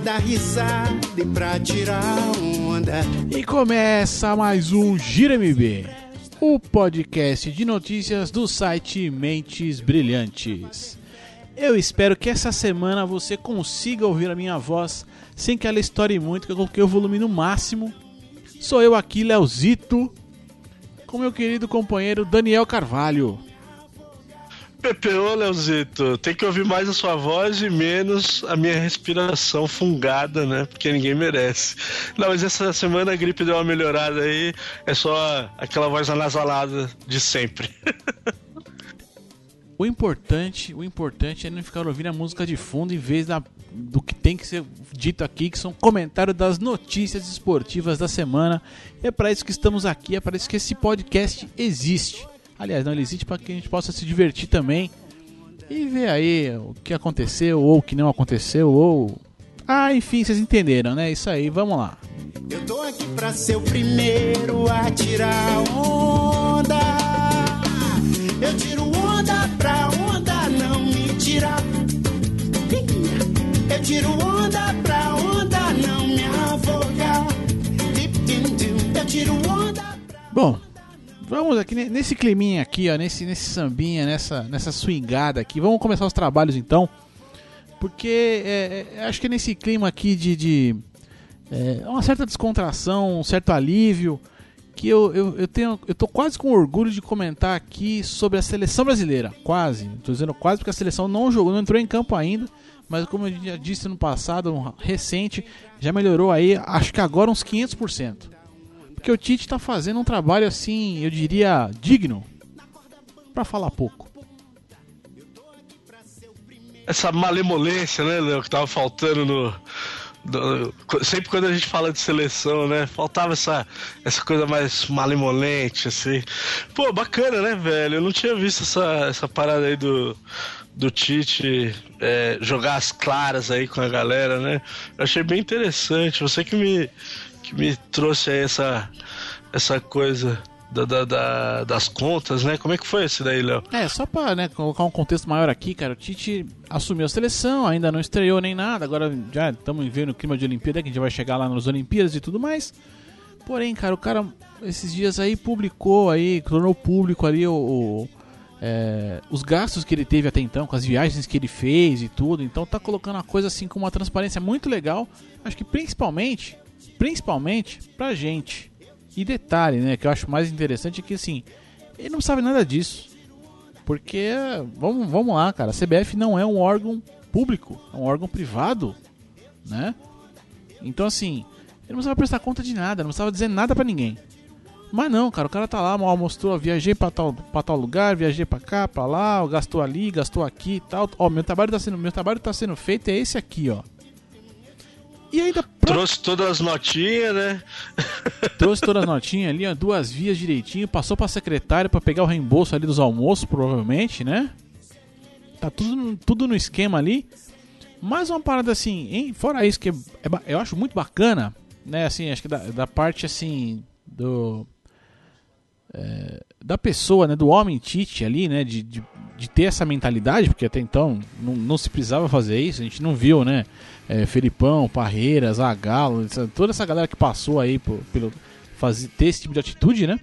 pra dar risada e pra tirar onda. E começa mais um Gira MB, o podcast de notícias do site Mentes Brilhantes. Eu espero que essa semana você consiga ouvir a minha voz sem que ela estoure muito, que eu coloquei o volume no máximo. Sou eu aqui, Leozito, com meu querido companheiro Daniel Carvalho. PPO, Leozito, tem que ouvir mais a sua voz e menos a minha respiração fungada, né? Porque ninguém merece. Não, mas essa semana a gripe deu uma melhorada aí, é só aquela voz anasalada de sempre. O importante, o importante é não ficar ouvindo a música de fundo em vez da, do que tem que ser dito aqui, que são comentários das notícias esportivas da semana. É para isso que estamos aqui, é para isso que esse podcast existe. Aliás, não ele existe para que a gente possa se divertir também e ver aí o que aconteceu ou o que não aconteceu ou ah, enfim, vocês entenderam, né? Isso aí, vamos lá. Eu tô aqui pra ser o primeiro a tirar onda. Eu tiro onda pra onda não me tirar. Eu tiro onda pra onda vamos aqui nesse climinha aqui, ó, nesse, nesse sambinha, nessa, nessa swingada aqui. Vamos começar os trabalhos então. Porque é, é, acho que nesse clima aqui de, de é, uma certa descontração, um certo alívio, que eu, eu, eu, tenho, eu tô quase com orgulho de comentar aqui sobre a seleção brasileira. Quase. Estou dizendo quase porque a seleção não jogou, não entrou em campo ainda. Mas como eu já disse no passado, recente, já melhorou aí, acho que agora uns 500%. Porque o Tite está fazendo um trabalho assim, eu diria, digno. para falar pouco essa malemolência, né, Léo, que tava faltando no, sempre quando a gente fala de seleção, né? Faltava essa, essa coisa mais malemolente, assim. Pô, bacana, né, velho? Eu não tinha visto essa, essa parada aí do, do Tite é, jogar as claras aí com a galera, né? Eu achei bem interessante. Você que me, que me trouxe essa, essa coisa da, da, da, das contas, né? Como é que foi esse daí, Léo? É, só pra né, colocar um contexto maior aqui, cara, o Tite assumiu a seleção, ainda não estreou nem nada, agora já estamos vendo o clima de Olimpíada, que a gente vai chegar lá nas Olimpíadas e tudo mais. Porém, cara, o cara esses dias aí publicou aí, tornou público ali o, o é, os gastos que ele teve até então, com as viagens que ele fez e tudo. Então tá colocando a coisa assim com uma transparência muito legal. Acho que principalmente, principalmente pra gente e detalhe, né, que eu acho mais interessante é que assim, ele não sabe nada disso. Porque, vamos, vamos lá, cara, a CBF não é um órgão público, é um órgão privado, né? Então assim, ele não precisava prestar conta de nada, não precisava dizer nada para ninguém. Mas não, cara, o cara tá lá, mal mostrou, viajei pra tal, pra tal lugar, viajei pra cá, pra lá, gastou ali, gastou aqui e tal. Ó, meu trabalho tá sendo, meu trabalho tá sendo feito é esse aqui, ó. E ainda. Pra... Trouxe todas as notinhas, né? Trouxe todas as notinhas ali, ó, duas vias direitinho, passou pra secretária para pegar o reembolso ali dos almoços, provavelmente, né? Tá tudo, tudo no esquema ali. Mais uma parada assim, hein? fora isso que é, é, eu acho muito bacana, né? Assim, acho que da, da parte assim do é, da pessoa, né, do homem Tite ali, né, de, de, de, ter essa mentalidade, porque até então não, não se precisava fazer isso, a gente não viu, né, é, Felipão, Parreiras, Zagallo, toda essa galera que passou aí por, pelo fazer, ter esse tipo de atitude, né?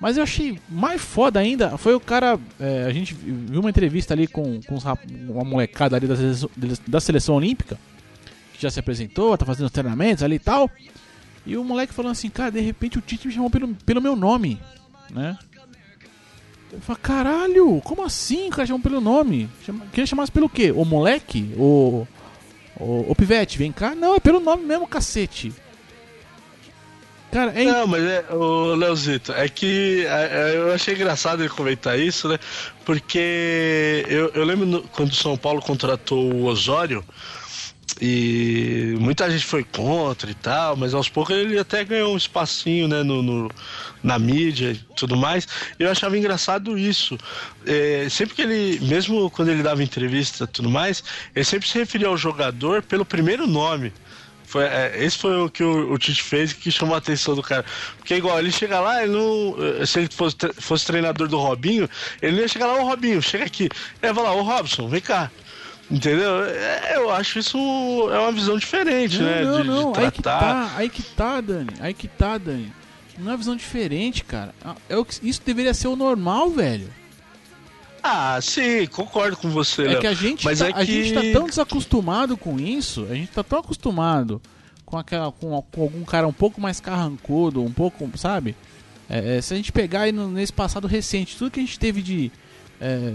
Mas eu achei mais foda ainda foi o cara. É, a gente viu uma entrevista ali com, com uma molecada ali da seleção, da seleção olímpica, que já se apresentou, tá fazendo os treinamentos ali e tal. E o moleque falando assim, cara, de repente o Tite me chamou pelo, pelo meu nome, né? Eu falo, caralho, como assim o cara chamou pelo nome? Chama, queria chamar pelo quê? O moleque? O, Ô, ô Pivete, vem cá. Não, é pelo nome mesmo, cacete. Cara, é... Não, mas é, o Leozito, é que é, é, eu achei engraçado ele comentar isso, né? Porque eu, eu lembro no, quando o São Paulo contratou o Osório, e muita gente foi contra e tal, mas aos poucos ele até ganhou um espacinho né, no, no na mídia e tudo mais. Eu achava engraçado isso. É, sempre que ele, mesmo quando ele dava entrevista e tudo mais, ele sempre se referia ao jogador pelo primeiro nome. Foi, é, esse foi o que o, o Tite fez que chamou a atenção do cara. Porque igual, ele chega lá, ele não. Se ele fosse, fosse treinador do Robinho, ele não ia chegar lá, ô Robinho, chega aqui. Ele vai lá, ô Robson, vem cá. Entendeu? É, eu acho isso é uma visão diferente, não, né? Não, de, não, de aí que tá, aí que tá, Dani. Aí que tá, Dani. Não é uma visão diferente, cara. É o que, isso deveria ser o normal, velho. Ah, sim, concordo com você. É Léo. que a gente, Mas tá, é que... a gente tá tão desacostumado com isso, a gente tá tão acostumado com, aquela, com, com algum cara um pouco mais carrancudo, um pouco, sabe? É, é, se a gente pegar aí no, nesse passado recente, tudo que a gente teve de. É,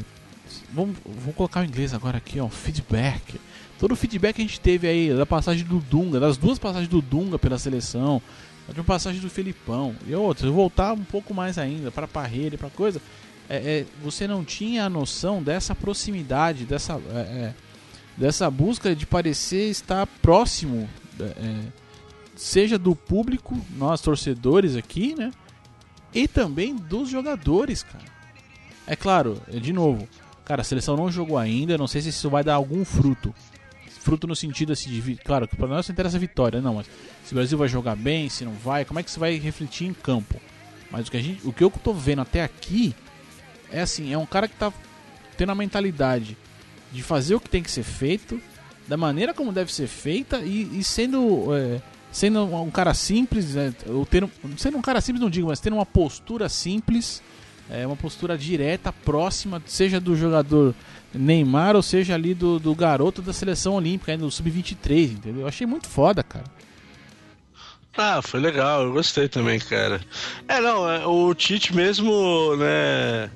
vamos, vamos colocar o inglês agora aqui, ó, feedback. Todo o feedback que a gente teve aí da passagem do Dunga, das duas passagens do Dunga pela seleção, de uma passagem do Felipão e outras, voltar um pouco mais ainda para Parreira e para coisa, é, é, você não tinha a noção dessa proximidade, dessa, é, é dessa busca de parecer estar próximo, é, é, seja do público, nós torcedores aqui, né? E também dos jogadores, cara. É claro, de novo, cara, a seleção não jogou ainda, não sei se isso vai dar algum fruto. Fruto no sentido assim de. Claro, que para nós não interessa a vitória, não, mas se o Brasil vai jogar bem, se não vai, como é que isso vai refletir em campo? Mas o que, a gente, o que eu tô vendo até aqui é assim: é um cara que tá tendo a mentalidade de fazer o que tem que ser feito, da maneira como deve ser feita e, e sendo. É, sendo um cara simples, é, ou tendo, sendo um cara simples não digo, mas tendo uma postura simples, é, uma postura direta, próxima, seja do jogador Neymar ou seja ali do, do garoto da seleção olímpica, do sub-23, entendeu? Eu achei muito foda, cara. Ah, foi legal, eu gostei também, cara. É, não, é, o Tite mesmo, né,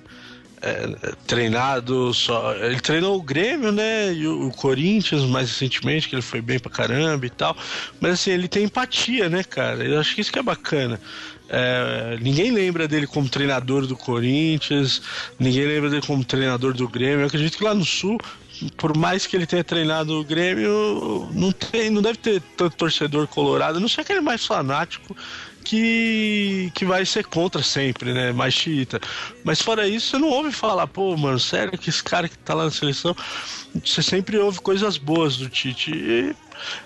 é, treinado só. Ele treinou o Grêmio, né? E o, o, Corinthians mais recentemente, que ele foi bem pra caramba e tal. Mas assim, ele tem empatia, né, cara? Eu acho que isso que é bacana. É, ninguém lembra dele como treinador do Corinthians, ninguém lembra dele como treinador do Grêmio. Eu acredito que lá no Sul, por mais que ele tenha treinado o Grêmio, não, tem, não deve ter tanto torcedor colorado, não sei aquele mais fanático que, que vai ser contra sempre, né? Mais xiita. Mas fora isso, você não ouve falar, pô, mano, sério que esse cara que tá lá na seleção. Você sempre ouve coisas boas do Tite. E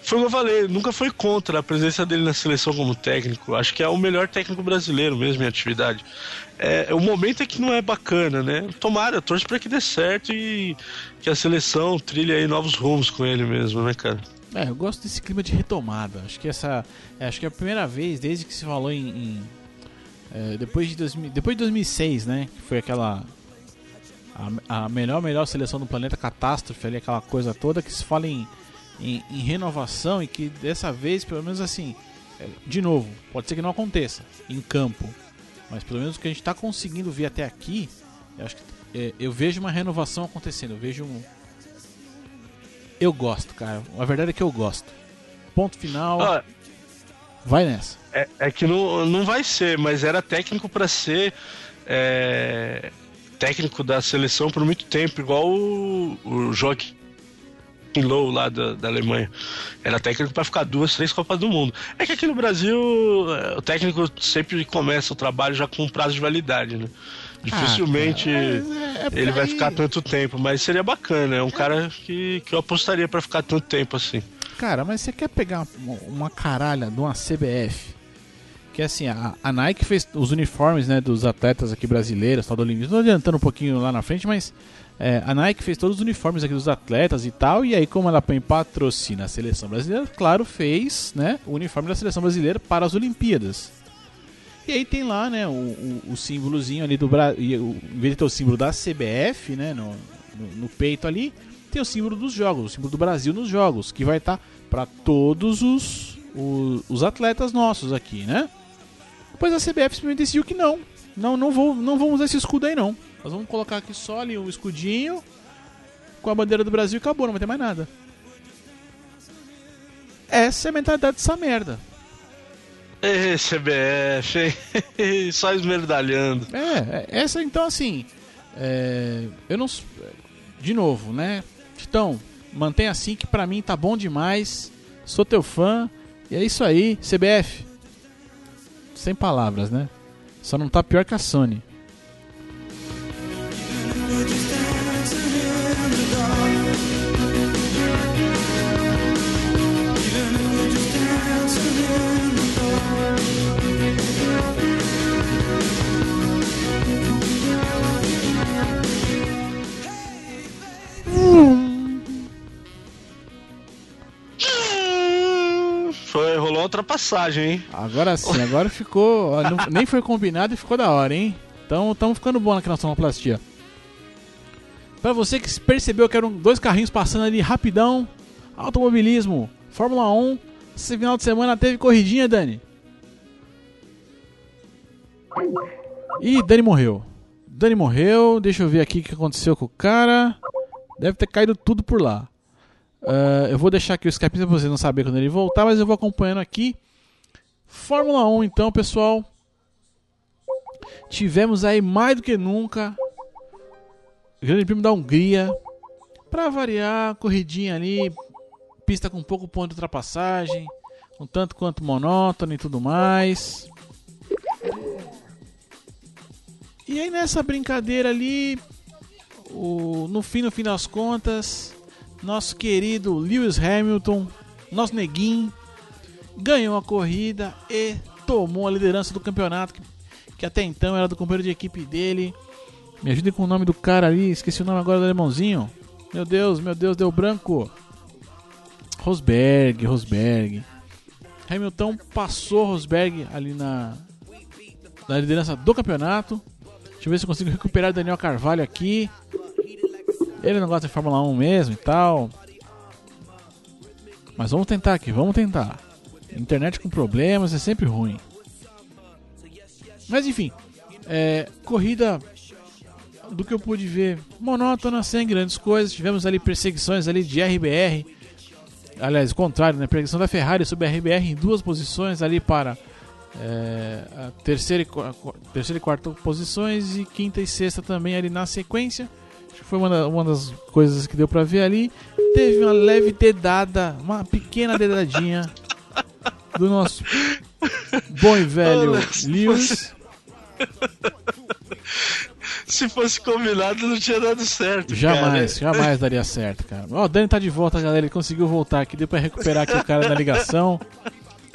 foi o que eu falei, nunca foi contra a presença dele na seleção como técnico. Acho que é o melhor técnico brasileiro mesmo em atividade. É, o momento é que não é bacana, né? Tomara, eu torço pra que dê certo e que a seleção trilhe aí novos rumos com ele mesmo, né, cara? É, eu gosto desse clima de retomada. Acho que essa. É, acho que é a primeira vez desde que se falou em. em é, depois, de 2000, depois de 2006, né? Que foi aquela. A, a, melhor, melhor seleção do planeta, catástrofe ali, aquela coisa toda, que se fala em, em, em renovação e que dessa vez, pelo menos assim. É, de novo, pode ser que não aconteça em campo, mas pelo menos o que a gente está conseguindo ver até aqui, eu, acho que, é, eu vejo uma renovação acontecendo. Eu vejo um, eu gosto, cara. A verdade é que eu gosto. Ponto final. Ah, vai nessa. É, é, que não, não vai ser, mas era técnico para ser é, técnico da seleção por muito tempo, igual o, o Joaquim Low lá da, da Alemanha. Era técnico para ficar duas, três Copas do Mundo. É que aqui no Brasil é, o técnico sempre começa o trabalho já com prazo de validade, né? Dificilmente ah, é, é ele vai ficar tanto tempo, mas seria bacana. É um cara que, que eu apostaria para ficar tanto tempo assim. Cara, mas você quer pegar uma caralha de uma CBF? Que assim, a, a Nike fez os uniformes né, dos atletas aqui brasileiros, tal do Olímpico. Estou adiantando um pouquinho lá na frente, mas é, a Nike fez todos os uniformes aqui dos atletas e tal. E aí, como ela patrocina a seleção brasileira, claro, fez né, o uniforme da seleção brasileira para as Olimpíadas. E aí tem lá, né, o, o, o símbolozinho ali do Brasil. Em vez de ter o símbolo da CBF, né, no, no, no, peito ali, tem o símbolo dos jogos, o símbolo do Brasil nos jogos, que vai estar tá para todos os, os, os, atletas nossos aqui, né? Depois a CBF simplesmente decidiu que não. Não, não, vou, não vamos usar esse escudo aí não. Nós vamos colocar aqui só ali o escudinho com a bandeira do Brasil e acabou, não vai ter mais nada. Essa é a mentalidade dessa merda. Ê, CBF, só esmerdalhando. É, é, essa então assim. É, eu não. De novo, né? Então, mantém assim que pra mim tá bom demais. Sou teu fã. E é isso aí, CBF. Sem palavras, né? Só não tá pior que a Sony. Ultrapassagem, hein? Agora sim, agora ficou. nem foi combinado e ficou da hora, hein? Então estamos ficando bom aqui na sonoplastia. Para você que percebeu que eram dois carrinhos passando ali rapidão, automobilismo, Fórmula 1, esse final de semana teve corridinha, Dani. Ih, Dani morreu. Dani morreu, deixa eu ver aqui o que aconteceu com o cara. Deve ter caído tudo por lá. Uh, eu vou deixar aqui o Skype para vocês não saberem quando ele voltar, mas eu vou acompanhando aqui. Fórmula 1, então, pessoal. Tivemos aí mais do que nunca Grande Prêmio da Hungria. Para variar, corridinha ali, pista com pouco ponto de ultrapassagem, um tanto quanto monótono e tudo mais. E aí nessa brincadeira ali, o, no fim no fim das contas, nosso querido Lewis Hamilton, nosso neguinho, ganhou a corrida e tomou a liderança do campeonato, que, que até então era do companheiro de equipe dele. Me ajudem com o nome do cara ali, esqueci o nome agora do alemãozinho. Meu Deus, meu Deus, deu branco. Rosberg, Rosberg. Hamilton passou Rosberg ali na, na liderança do campeonato. Deixa eu ver se eu consigo recuperar o Daniel Carvalho aqui. Ele não gosta de Fórmula 1 mesmo e tal. Mas vamos tentar aqui, vamos tentar. Internet com problemas é sempre ruim. Mas enfim, é, corrida do que eu pude ver, monótona, sem grandes coisas. Tivemos ali perseguições ali de RBR. Aliás, o contrário, né? Perseguição da Ferrari sobre a RBR em duas posições ali para é, a terceira e, a terceira e quarta posições e quinta e sexta também ali na sequência. Foi uma, uma das coisas que deu para ver ali. Teve uma leve dedada, uma pequena dedadinha do nosso bom e velho Lewis. Se fosse combinado, não tinha dado certo. Jamais, cara. jamais daria certo, cara. Ó, o Dani tá de volta, galera. Ele conseguiu voltar aqui. Deu pra recuperar aqui o cara da ligação.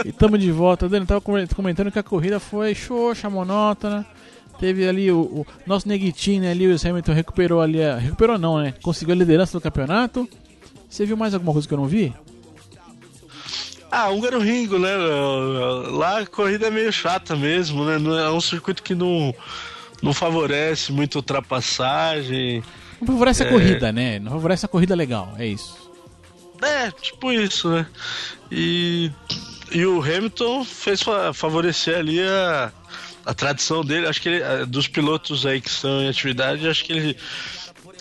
E tamo de volta. O Dani tava comentando que a corrida foi xoxa, monótona. Teve ali o, o nosso neguitinho, né? Lewis Hamilton recuperou ali. A, recuperou não, né? Conseguiu a liderança do campeonato. Você viu mais alguma coisa que eu não vi? Ah, Húngaro Ringo, né? Lá a corrida é meio chata mesmo, né? É um circuito que não, não favorece muito ultrapassagem. Não favorece é... a corrida, né? Não favorece a corrida legal, é isso. É, tipo isso, né? E, e o Hamilton fez favorecer ali a, a tradição dele. Acho que ele, dos pilotos aí que estão em atividade, acho que ele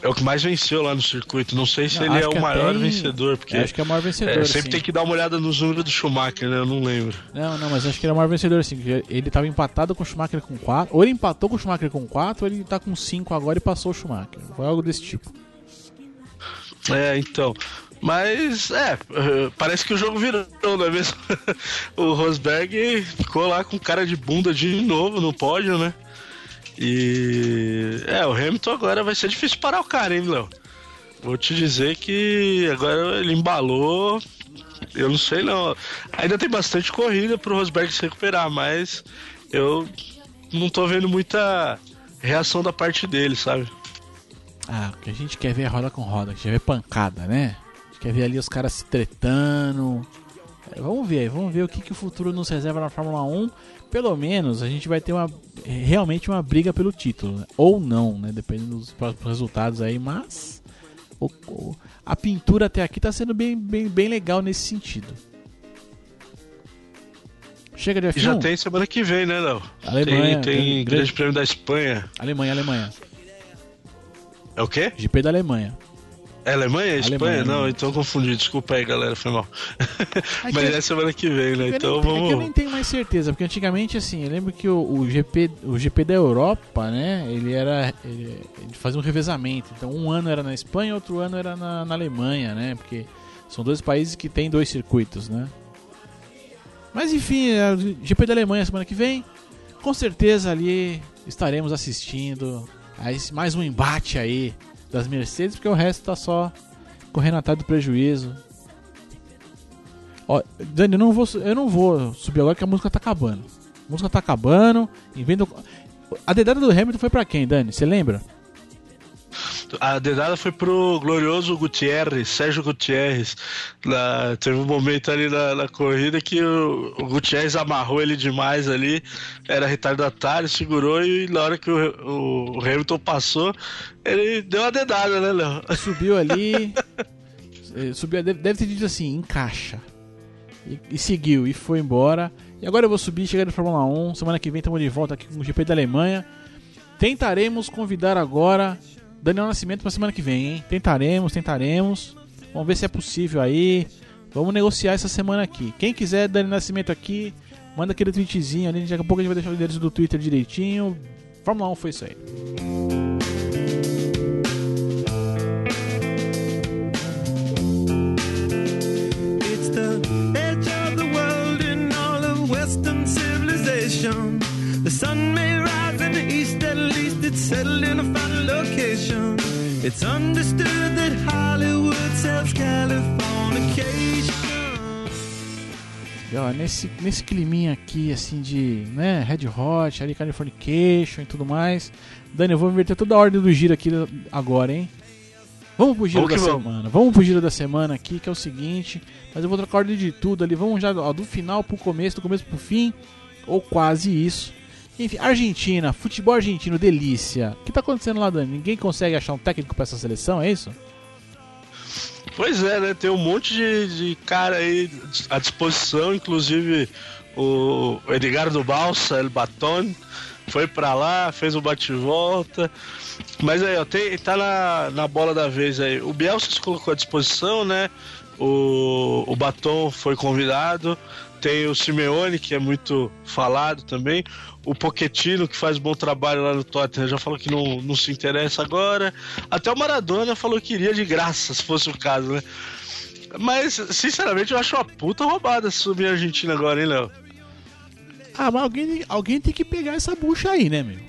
é o que mais venceu lá no circuito. Não sei se não, ele é o maior vencedor, porque. Acho que é o maior vencedor. É, sempre sim. tem que dar uma olhada nos números do Schumacher, né? Eu não lembro. Não, não, mas acho que ele é o maior vencedor, sim. Ele estava empatado com o Schumacher com 4. Ou ele empatou com o Schumacher com 4, ou ele está com 5 agora e passou o Schumacher. Foi algo desse tipo. É, então. Mas, é, parece que o jogo virou, não é mesmo? o Rosberg ficou lá com cara de bunda de novo no pódio, né? E. É, o Hamilton agora vai ser difícil parar o cara, hein, Léo? Vou te dizer que agora ele embalou. Eu não sei não. Ainda tem bastante corrida pro Rosberg se recuperar, mas eu não tô vendo muita reação da parte dele, sabe? Ah, o que a gente quer ver é roda com roda, quer ver pancada, né? Quer ver ali os caras se tretando. Vamos ver, vamos ver o que, que o futuro nos reserva na Fórmula 1 pelo menos a gente vai ter uma realmente uma briga pelo título, né? ou não, né? Dependendo dos próximos resultados aí, mas a pintura até aqui está sendo bem, bem, bem legal nesse sentido. Chega de F1. Já tem semana que vem, né, Léo? Alemanha. Tem, tem grande, grande Prêmio da Espanha. Alemanha, Alemanha. É o quê? GP da Alemanha. É Alemanha? Espanha? Alemanha, não, então confundi. Desculpa aí, galera, foi mal. É Mas é semana que vem, né? Então nem, vamos. É eu nem tenho mais certeza, porque antigamente, assim, eu lembro que o, o GP, o GP da Europa, né? Ele era. Ele, ele, fazia um revezamento. Então, um ano era na Espanha, outro ano era na, na Alemanha, né? Porque são dois países que têm dois circuitos, né? Mas enfim, é, GP da Alemanha semana que vem. Com certeza ali estaremos assistindo a esse, mais um embate aí das Mercedes, porque o resto tá só correndo atrás do prejuízo. Ó, Dani, eu não vou, eu não vou subir agora que a música tá acabando. A música tá acabando. Invendo... A dedada do Hamilton foi para quem, Dani? Você lembra? A dedada foi pro glorioso Gutierrez, Sérgio Gutierrez. Na, teve um momento ali na, na corrida que o, o, Gutierrez amarrou ele demais ali, era retardatário, segurou e na hora que o, o, o Hamilton passou, ele deu uma dedada, né, Léo? Subiu ali. Eh, subiu, deve, deve ter dito assim, encaixa. E, e, seguiu, e foi embora. E agora eu vou subir, chegar no Fórmula 1. Semana que vem estamos de volta aqui com o GP da Alemanha. Tentaremos convidar agora Daniel Nascimento para semana que vem, hein? Tentaremos, tentaremos. Vamos ver se é possível aí. Vamos negociar essa semana aqui. Quem quiser Daniel Nascimento aqui, manda aquele tweetzinho ali. Daqui a pouco a gente vai deixar o endereço do Twitter direitinho. Fórmula 1 foi isso aí. The sun may rise in the east, at least it's settled in a final location. It's understood that Hollywood sells Californication. E, ó, nesse, nesse climinha aqui, assim, de né, Red Hot, ali Californication e tudo mais. Dani, eu vou inverter toda a ordem do giro aqui agora, hein? Vamos pro giro vamos da vamos. semana. Vamos pro giro da semana aqui, que é o seguinte. Mas eu vou trocar a ordem de tudo ali. Vamos já ó, do final pro começo, do começo pro fim. Ou quase isso. Enfim, Argentina, futebol argentino, delícia. O que tá acontecendo lá, Dani? Ninguém consegue achar um técnico para essa seleção, é isso? Pois é, né? Tem um monte de, de cara aí à disposição, inclusive o Edgardo Balsa, El Baton, foi para lá, fez um bate-volta. Mas aí, ó, tem, tá na, na bola da vez aí. O Bielsa se colocou à disposição, né? O, o Baton foi convidado. Tem o Simeone, que é muito falado também. O Poquetino, que faz bom trabalho lá no Tottenham, já falou que não, não se interessa agora. Até o Maradona falou que iria de graça, se fosse o caso, né? Mas, sinceramente, eu acho uma puta roubada subir a Argentina agora, hein, Léo? Ah, mas alguém, alguém tem que pegar essa bucha aí, né, meu?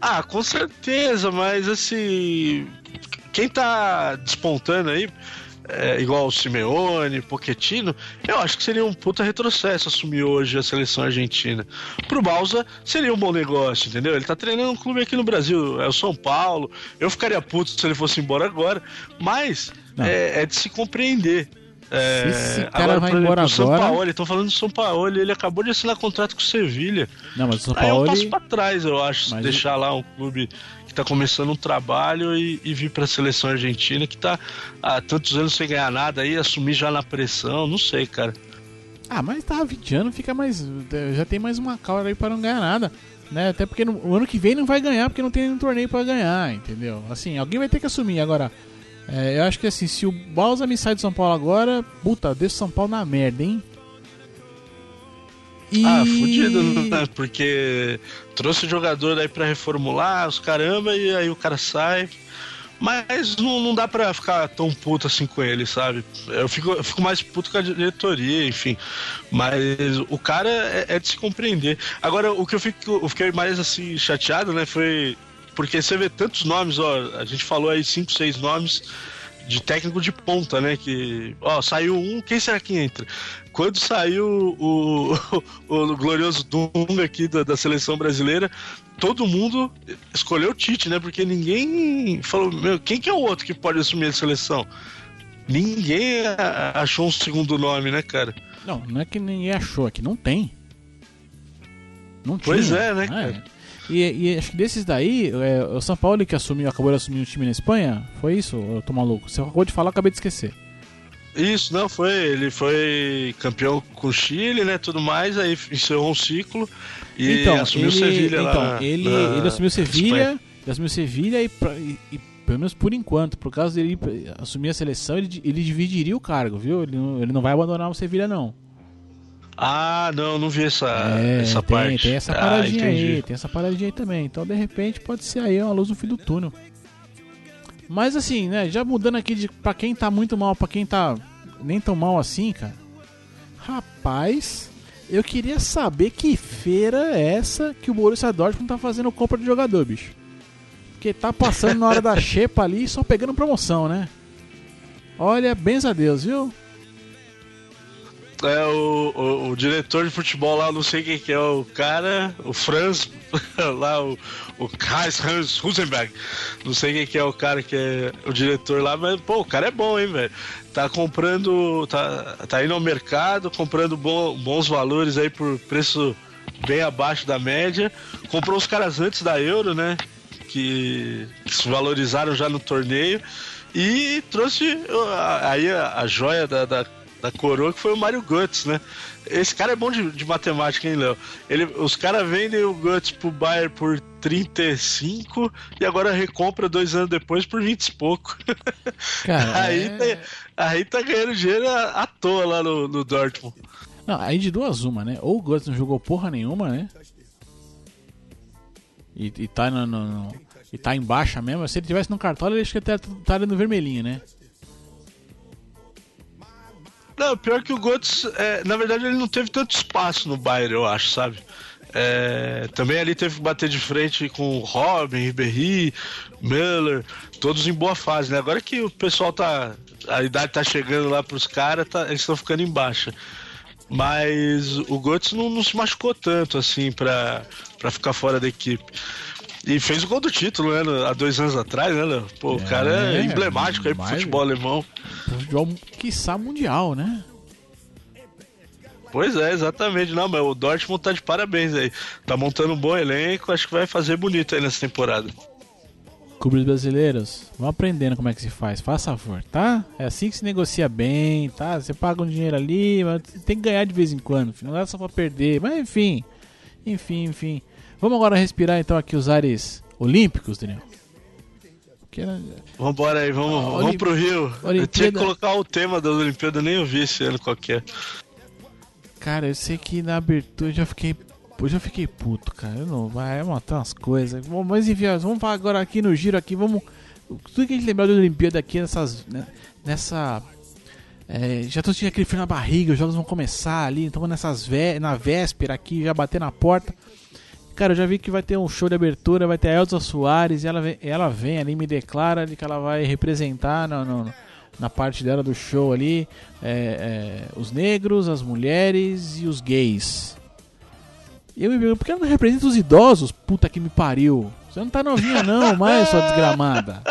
Ah, com certeza, mas assim. Quem tá despontando aí é, igual o Simeone, Pochettino, eu acho que seria um puta retrocesso assumir hoje a seleção argentina. Pro Balsa seria um bom negócio, entendeu? Ele tá treinando um clube aqui no Brasil, é o São Paulo. Eu ficaria puto se ele fosse embora agora, mas é, é, de se compreender. É, se esse cara agora, vai embora agora. São Paulo, estão falando do São Paulo, ele acabou de assinar contrato com o Sevilha. Não, mas o São Paulo. Aí é um passo pra trás, eu acho, mas deixar lá um clube está começando um trabalho e, e vir para a seleção argentina que está há tantos anos sem ganhar nada aí, assumir já na pressão, não sei, cara. Ah, mas tá 20 anos, fica mais. Já tem mais uma causa aí para não ganhar nada. Né? Até porque no, o ano que vem não vai ganhar porque não tem um torneio para ganhar, entendeu? Assim, alguém vai ter que assumir. Agora, é, eu acho que assim, se o Balsa me sai de São Paulo agora, puta, deixa São Paulo na merda, hein? E... Ah, fudido, né? Porque trouxe o jogador aí pra reformular, os caramba, e aí o cara sai. Mas não, não dá pra ficar tão puto assim com ele, sabe? Eu fico, eu fico mais puto com a diretoria, enfim. Mas o cara é, é, de se compreender. Agora, o que eu, fico, eu fiquei mais assim chateado, né? Foi. Porque você vê tantos nomes, ó. A gente falou aí cinco, seis nomes de técnico de ponta, né? Que, ó, saiu um, quem será que entra? Quando saiu o, o, o glorioso Dunga aqui da, da, seleção brasileira, todo mundo escolheu o Tite, né? Porque ninguém falou, meu, quem que é o outro que pode assumir a seleção? Ninguém achou um segundo nome, né, cara? Não, não é que ninguém achou, é que não tem. Não tinha. Pois é, né, ah, cara? É. E, e, acho que desses daí, é, o São Paulo que assumiu, acabou de assumir um time na Espanha, foi isso? Eu tô maluco? Você acabou de falar, acabei de esquecer. Isso, não, foi. Ele foi campeão com o Chile, né? Tudo mais, aí encerrou um ciclo e então, assumiu o Sevilha então, lá. Ele, na, ele assumiu Sevilha, ele assumiu Sevilha e, e, e, pelo menos por enquanto, por causa dele assumir a seleção, ele, ele dividiria o cargo, viu? Ele não, ele não vai abandonar o Sevilha, não. Ah, não, não vi essa, é, essa tem, parte. Tem essa paradinha ah, aí, tem essa paradinha aí também. Então, de repente, pode ser aí uma luz no fim do túnel. Mas assim, né, já mudando aqui de pra quem tá muito mal, pra quem tá nem tão mal assim, cara. Rapaz, eu queria saber que feira é essa que o Borussia Dortmund tá fazendo compra de jogador, bicho. Porque tá passando na hora da xepa ali e só pegando promoção, né? Olha, benza a Deus, viu? É o, o, o, diretor de futebol lá, não sei quem que é o cara, o Franz, lá, o, o Hans Hans Rosenberg. Não sei quem que é o cara que é o diretor lá, mas, pô, o cara é bom, hein, velho. Tá comprando, tá, tá indo ao mercado, comprando bons valores aí por preço bem abaixo da média. Comprou os caras antes da Euro, né? Que, que se valorizaram já no torneio. E trouxe aí a, a joia da, da da coroa, que foi o Mario Guts, né? Esse cara é bom de, de matemática, hein, Léo? Ele, os caras vendem o Guts pro Bayern por 35 e agora recompra dois anos depois por 20 e pouco. Cara, aí, é... tá, aí tá ganhando dinheiro à, toa lá no, no Dortmund. Não, aí de duas uma, né? Ou o Guts não jogou porra nenhuma, né? E, e tá no, no, no, e tá em baixa mesmo. Se ele tivesse no cartola, ele acho que estaria no vermelhinho, né? Não, pior que o Götze, é, na verdade, ele não teve tanto espaço no Bayern, eu acho, sabe? É, também ali teve que bater de frente com Robin, Ribéry, Miller, todos em boa fase, né? Agora que o pessoal tá. A idade tá chegando lá pros caras, tá, eles estão ficando em baixa. Mas o Götze não, não, se machucou tanto assim pra ficar fora da equipe. E fez o gol do título, né? Há dois anos atrás, né, Léo? Pô, é, o cara é emblemático aí pro futebol alemão. Futebol, quiçá, mundial, né? Pois é, exatamente. Não, mas o Dortmund tá de parabéns aí. Tá montando um bom elenco, acho que vai fazer bonito aí nessa temporada. Clubes brasileiros, vão aprendendo como é que se faz, faça favor, tá? É assim que se negocia bem, tá? Você paga um dinheiro ali, mas tem que ganhar de vez em quando, não é só pra perder, mas enfim, enfim, enfim. Vamos agora respirar então aqui os ares olímpicos, Daniel. Era... Vambora aí, vamos, ah, vamos pro Rio. Olimpíada... Eu tinha que colocar o tema da Olimpíada, nem ouvi esse ano qualquer. Cara, eu sei que na abertura eu já fiquei. Eu já fiquei puto, cara. Eu não vai matar umas coisas. Mas enfim, vamos falar agora aqui no giro aqui, vamos. Tudo que a gente lembrar da Olimpíada aqui nessas. Né, nessa. É, já tô sentindo aquele frio na barriga, os jogos vão começar ali, então nessas vé na véspera aqui, já bater na porta. Cara, eu já vi que vai ter um show de abertura, vai ter a Elza Soares e ela vem, ela vem ali me declara de que ela vai representar no, no, na parte dela do show ali é, é, os negros, as mulheres e os gays. E eu me pergunto, por que ela não representa os idosos? Puta que me pariu. Você não tá novinha não, mais sua desgramada.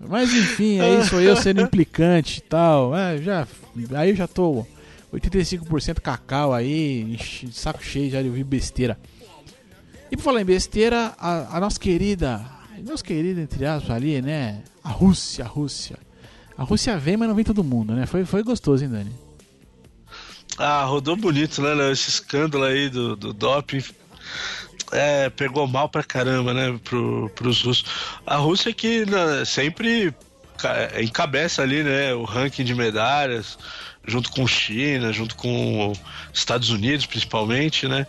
Mas enfim, aí sou eu sendo implicante e tal. É, já, aí eu já tô 85% cacau aí, saco cheio já de ouvir besteira. E por falar em besteira, a, a nossa querida, nossa querida, entre aspas, ali, né? A Rússia, a Rússia. A Rússia vem, mas não vem todo mundo, né? Foi, foi gostoso, hein, Dani? Ah, rodou bonito, né? Esse escândalo aí do, do doping. É, pegou mal pra caramba, né? Pro, pros russos. A Rússia que né, sempre encabeça ali, né? O ranking de medalhas, junto com China, junto com Estados Unidos, principalmente, né?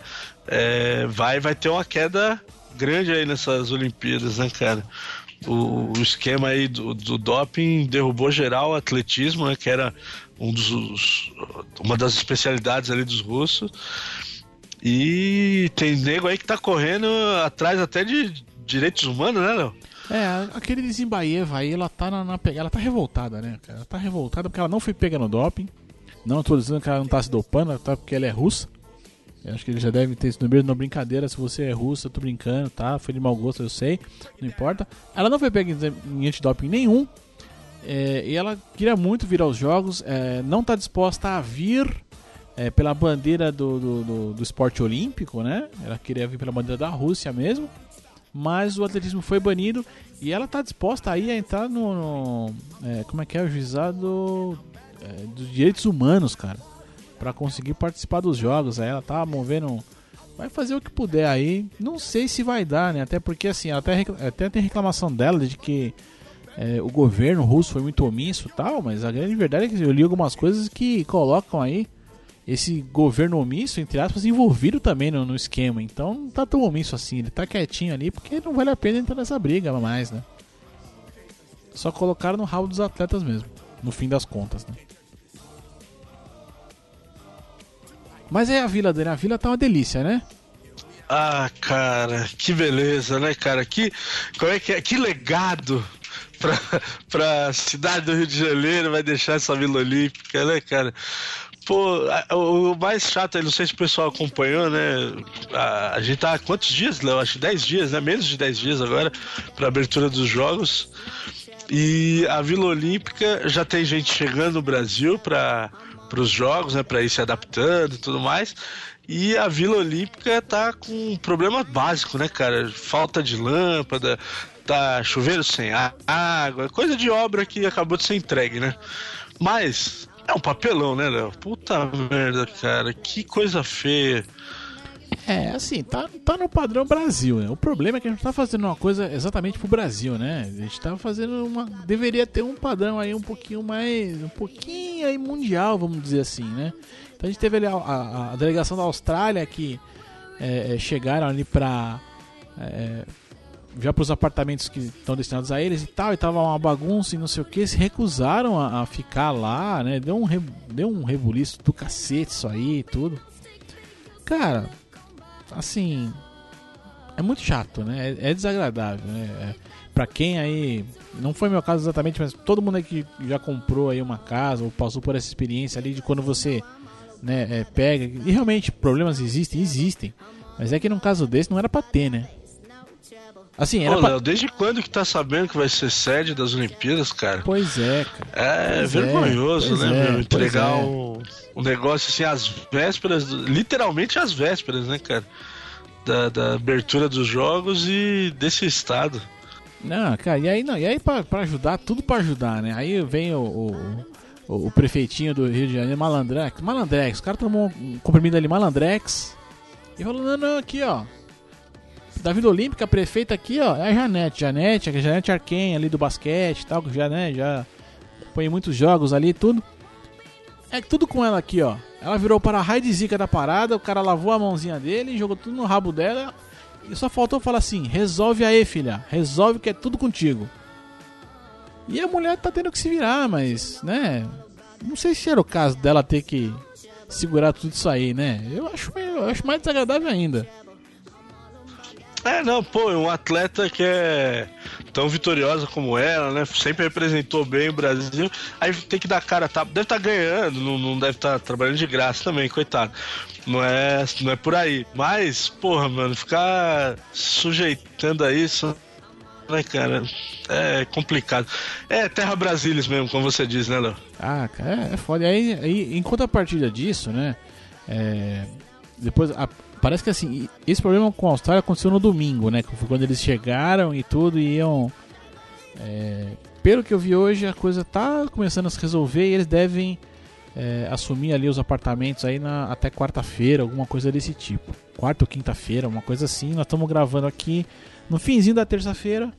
É, vai, vai ter uma queda grande aí nessas Olimpíadas, né, cara? O, o esquema aí do, do, doping derrubou geral o atletismo, né, que era um dos, uma das especialidades ali dos russos. E tem nego aí que tá correndo atrás até de direitos humanos, né, Léo? É, aquele Zimbaeva aí, ela tá na, na ela tá revoltada, né, cara? Ela tá revoltada porque ela não foi pega no doping. Não tô dizendo que ela não tá se dopando, tá porque ela é russa. Eu acho que ele já deve ter sido mesmo na brincadeira. Se você é russa, eu tô brincando, tá? Foi de mau gosto, eu sei. Não importa. Ela não foi pega em antidoping nenhum. É, e ela queria muito vir aos jogos. É, não está disposta a vir é, pela bandeira do, do, do, do, esporte olímpico, né? Ela queria vir pela bandeira da Rússia mesmo. Mas o atletismo foi banido. E ela está disposta aí a entrar no. no como é que é? O juizado dos direitos humanos, cara para conseguir participar dos jogos. Aí ela tá movendo. Vai fazer o que puder aí. Não sei se vai dar, né? Até porque assim, até, até tem reclamação dela de que é, o governo russo foi muito omisso tal, mas a grande verdade é que eu li algumas coisas que colocam aí esse governo omisso, entre aspas, envolvido também no, no, esquema. Então não tá tão omisso assim, ele tá quietinho ali porque não vale a pena entrar nessa briga mais, né? Só colocaram no rabo dos atletas mesmo, no fim das contas, né? Mas é a vila dele, a vila tá uma delícia, né? Ah, cara, que beleza, né, cara? Que, como é que é? Que legado pra, pra cidade do Rio de Janeiro vai deixar essa Vila Olímpica, né, cara? Pô, o mais chato, não sei se o pessoal acompanhou, né? A, a gente tá há quantos dias, Léo? Acho que 10 dias, né? Menos de 10 dias agora, pra abertura dos jogos. E a Vila Olímpica já tem gente chegando no Brasil para os jogos, né? Para ir se adaptando e tudo mais. E a Vila Olímpica tá com um problema básico, né, cara? Falta de lâmpada, tá chuveiro sem água, coisa de obra que acabou de ser entregue, né? Mas é um papelão, né, Léo? Puta merda, cara, que coisa feia. É, assim, tá, tá no padrão Brasil, né? O problema é que a gente tá fazendo uma coisa exatamente pro Brasil, né? A gente tá fazendo uma. Deveria ter um padrão aí um pouquinho mais. Um pouquinho aí mundial, vamos dizer assim, né? Então a gente teve ali a, a, a delegação da Austrália que é, é chegaram ali pra. É, já para os apartamentos que estão destinados a eles e tal, e tava uma bagunça e não sei o que, se recusaram a, a, ficar lá, né? Deu um, re, deu um rebuliço do cacete isso aí e tudo. Cara, assim, é muito chato, né? É, é desagradável, né? É, pra quem aí, não foi meu caso exatamente, mas todo mundo aí que já comprou aí uma casa ou passou por essa experiência ali de quando você né, é, pega, e realmente problemas existem, existem, mas é que num caso desse não era pra ter, né? Assim, era Ô, pra... Léo, desde quando que tá sabendo que vai ser sede das Olimpíadas, cara? Pois é, cara. É pois é, vergonhoso, é, né, é, meu? Entregar é. um, um negócio assim às vésperas, literalmente às vésperas, né, cara? Da, da abertura dos jogos e desse estado. Não, cara, e aí não, e aí pra, pra ajudar, tudo pra ajudar, né? Aí vem o, o, o, o prefeitinho do Rio de Janeiro, Malandrex, Malandrex, o cara tomou um comprimido ali, Malandrex, e falou, não, não, aqui ó, da Vila Olímpica, a prefeita aqui, ó, é a Janete. Janete, a Janete Arquen ali do basquete e tal, que já, né, já põe muitos jogos ali e tudo. É tudo com ela aqui, ó. Ela virou para a raio de zica da parada, o cara lavou a mãozinha dele, jogou tudo no rabo dela. E só faltou falar assim: resolve aí, filha. Resolve que é tudo contigo. E a mulher tá tendo que se virar, mas, né? Não sei se era o caso dela ter que segurar tudo isso aí, né? Eu acho, eu acho mais desagradável ainda. É, não, pô, um atleta que é tão vitoriosa como ela, né? Sempre representou bem o Brasil. Aí tem que dar cara, tá? Deve estar tá ganhando, não, não deve estar tá trabalhando de graça também, coitado. Não é, não é por aí. Mas, porra, mano, ficar sujeitando a isso, né, cara? É complicado. É terra Brasilis mesmo, como você diz, né, Léo? Ah, cara, é foda. E aí, aí, em contrapartida disso, né? É, depois, a, parece que assim, esse problema com a Austrália aconteceu no domingo, né? Que foi quando eles chegaram e tudo e iam. É, pelo que eu vi hoje, a coisa tá começando a se resolver e eles devem é, assumir ali os apartamentos aí na, até quarta-feira, alguma coisa desse tipo. Quarta ou quinta-feira, uma coisa assim. Nós estamos gravando aqui no finzinho da terça-feira.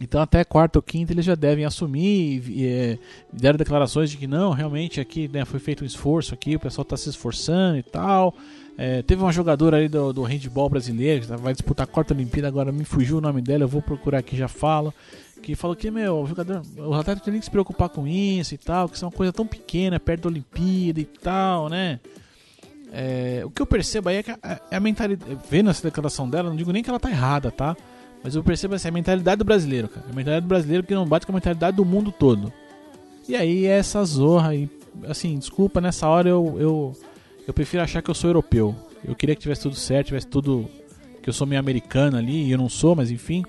Então até quarta ou quinta eles já devem assumir e, é, deram declarações de que não, realmente aqui né, foi feito um esforço aqui, o pessoal está se esforçando e tal. É, teve uma jogadora aí do, do handball brasileiro que vai disputar a quarta Olimpíada, agora me fugiu o nome dela, eu vou procurar aqui já falo. Que falou que, meu, o jogador, o atleta tem que se preocupar com isso e tal, que isso é uma coisa tão pequena, perto da Olimpíada e tal, né? É, o que eu percebo aí é que a, a mentalidade. Vendo essa declaração dela, não digo nem que ela tá errada, tá? Mas eu percebo assim, a mentalidade do brasileiro, cara. A mentalidade do brasileiro que não bate com a mentalidade do mundo todo. E aí é essa zorra e assim, desculpa, nessa hora eu, eu eu prefiro achar que eu sou europeu. Eu queria que tivesse tudo certo, tivesse tudo. Que eu sou meio americano ali, e eu não sou, mas enfim.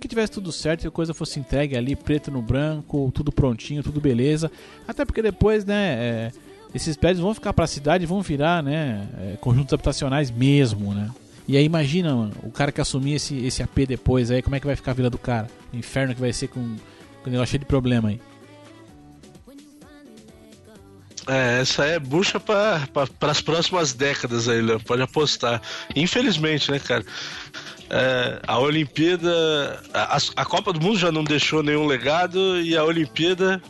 Que tivesse tudo certo, que a coisa fosse entregue ali, preto no branco, tudo prontinho, tudo beleza. Até porque depois, né, é, esses prédios vão ficar para a cidade, vão virar, né, é, conjuntos habitacionais mesmo, né. E aí imagina, mano, o cara que assumir esse, esse AP depois aí, como é que vai ficar a vida do cara? O inferno que vai ser com, com o negócio cheio de problema aí. É, essa é bucha para as próximas décadas aí, Léo. Pode apostar. Infelizmente, né, cara? É, a Olimpíada. A, a, Copa do Mundo já não deixou nenhum legado e a Olimpíada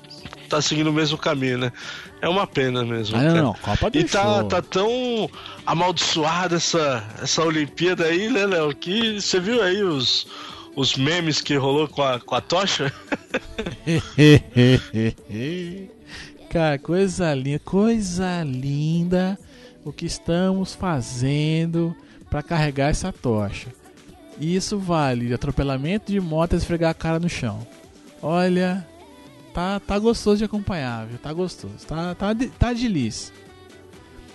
tá seguindo o mesmo caminho, né? É uma pena mesmo. Ah, não, não, Copa deixou. E tá, tá tão amaldiçoada essa, essa Olimpíada aí, né, Léo? Que você viu aí os, os memes que rolou com a, com a tocha? Cara, coisa linda, coisa linda o que estamos fazendo para carregar essa tocha. Isso vale de atropelamento de moto e esfregar a cara no chão. Olha, tá, tá gostoso de acompanhar, viu? Tá gostoso. Tá, tá, de, tá de lis.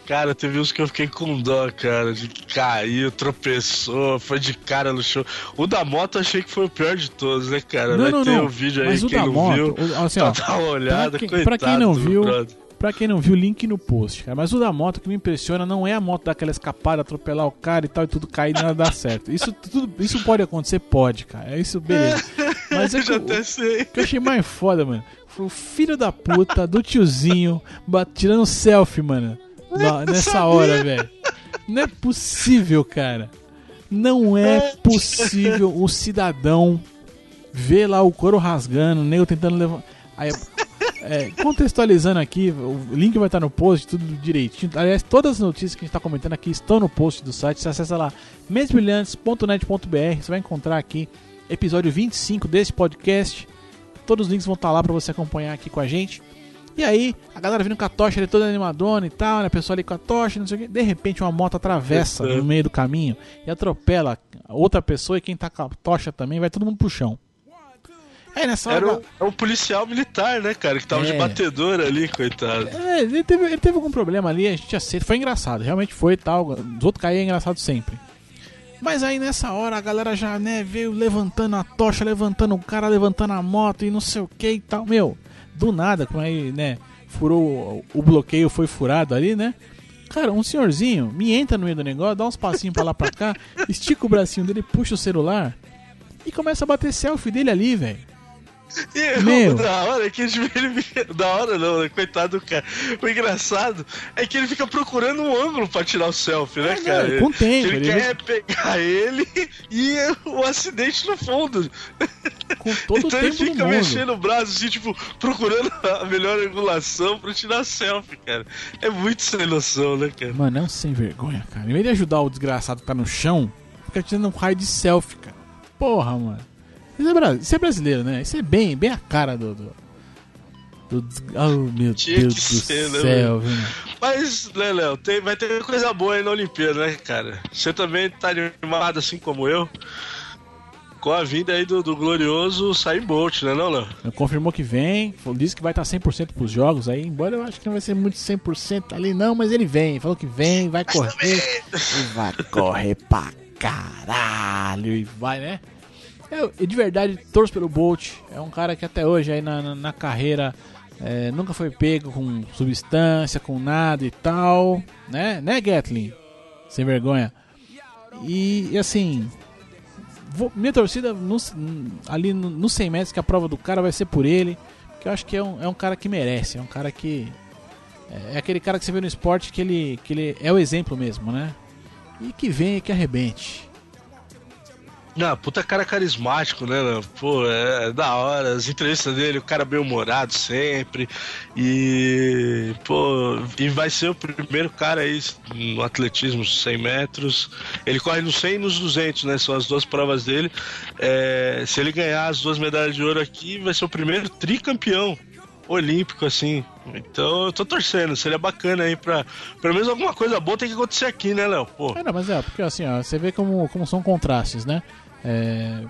Cara, teve uns que eu fiquei com dó, cara, de cair, tropeçou, foi de cara no chão. O da moto achei que foi o pior de todos, né, cara? Não, Vai não, ter não. um vídeo aí, Mas quem não moto, viu, o- assim, ó, dá uma olhada, pra quem- coitado pra quem não viu, brother. Pra quem não viu, link no post, cara. Mas o da moto que me impressiona não é a moto dar aquela escapada, atropelar o cara e tal, e tudo cair e nada dar certo. Isso, tudo, isso pode acontecer? Pode, cara. É isso, beleza. Mas é Eu já até sei. o que eu achei mais foda, mano, foi o filho da puta do tiozinho tirando selfie, mano. na- nessa sabia. hora, velho. Não é possível, cara. Não é possível o cidadão ver lá o couro rasgando, o nego tentando levar. Aí, é, contextualizando aqui, o link vai estar no post, tudo direitinho. Aliás, todas as notícias que a gente está comentando aqui estão no post do site. Você acessa lá mesbrilhantes.net.br. Você vai encontrar aqui episódio 25 desse podcast. Todos os links vão estar lá para você acompanhar aqui com a gente. E aí, a galera vindo com a tocha ali toda animadona e tal, né? A pessoa ali com a tocha, não sei o quê. De repente, uma moto atravessa no meio do caminho e atropela outra pessoa e quem tá com a tocha também, vai todo mundo pro chão. Aí nessa hora. Era um, é um policial militar, né, cara? Que tava É. de batedor ali, coitado. É, ele teve, ele teve algum problema ali, a gente aceita. Foi engraçado, realmente foi e tal. Os outros caíam é engraçado sempre. Mas aí nessa hora a galera já, né, veio levantando a tocha, levantando o cara, levantando a moto e não sei o que e tal. Meu, do nada, como aí, né, furou o bloqueio, foi furado ali, né? Cara, um senhorzinho me entra no meio do negócio, dá uns passinhos pra lá pra cá, estica o bracinho dele, puxa o celular e começa a bater selfie dele ali, velho. E Meu. o da hora é que ele fica- Da hora não, né? Coitado do cara. O engraçado é que ele fica procurando um ângulo pra tirar o selfie, né, É, cara? não, com tempo, Ele, ele quer pegar ele e o acidente no fundo. Com todo o então ele tempo do fica mexendo o braço, assim, tipo, procurando a melhor angulação pra tirar selfie, cara. É muito sem noção, né, cara? Mano, é um sem vergonha, cara. Em vez de ajudar o desgraçado que tá no chão, fica tirando um raio de selfie, cara. Porra, mano. Isso é, isso é brasileiro, né? Isso é bem, bem a cara do. do, do oh, meu Tinha Deus do ser, né, céu, mano? Mas, né, Léo, tem- vai ter coisa boa aí na Olimpíada, né, cara? Você também tá animado assim como eu? Com a vinda aí do, do glorioso Sain Bolt, né, não, Léo? Confirmou que vem, disse que vai estar 100% pros jogos aí, embora eu acho que não vai ser muito 100% ali não, mas ele vem, falou que vem, vai correr, e vai correr pra caralho, e vai, né? Eu, eu de verdade torço pelo Bolt, é um cara que até hoje aí na, na, na carreira é, nunca foi pego com substância, com nada e tal, né? Né, Gatlin? Sem vergonha. E, e assim, vou- minha torcida no- ali no, no 100 metros, que a prova do cara vai ser por ele. Porque eu acho que é um, é um cara que merece. É um cara que. É, é aquele cara que você vê no esporte que ele, que ele é o exemplo mesmo, né? E que vem e que arrebente. Não, puta cara carismático, né? Pô, é, da hora. As entrevistas dele, o cara bem humorado sempre. E, pô, e vai ser o primeiro cara aí no atletismo 100 metros. Ele corre no 100 e nos 200, né? São as duas provas dele. É, se ele ganhar as duas medalhas de ouro aqui, vai ser o primeiro tricampeão olímpico, assim. Então eu tô torcendo, seria bacana aí pra. Pelo menos alguma coisa boa tem que acontecer aqui, né, Léo? Pô. É, não, mas é, porque assim, ó, você vê como, como são contrastes, né? É,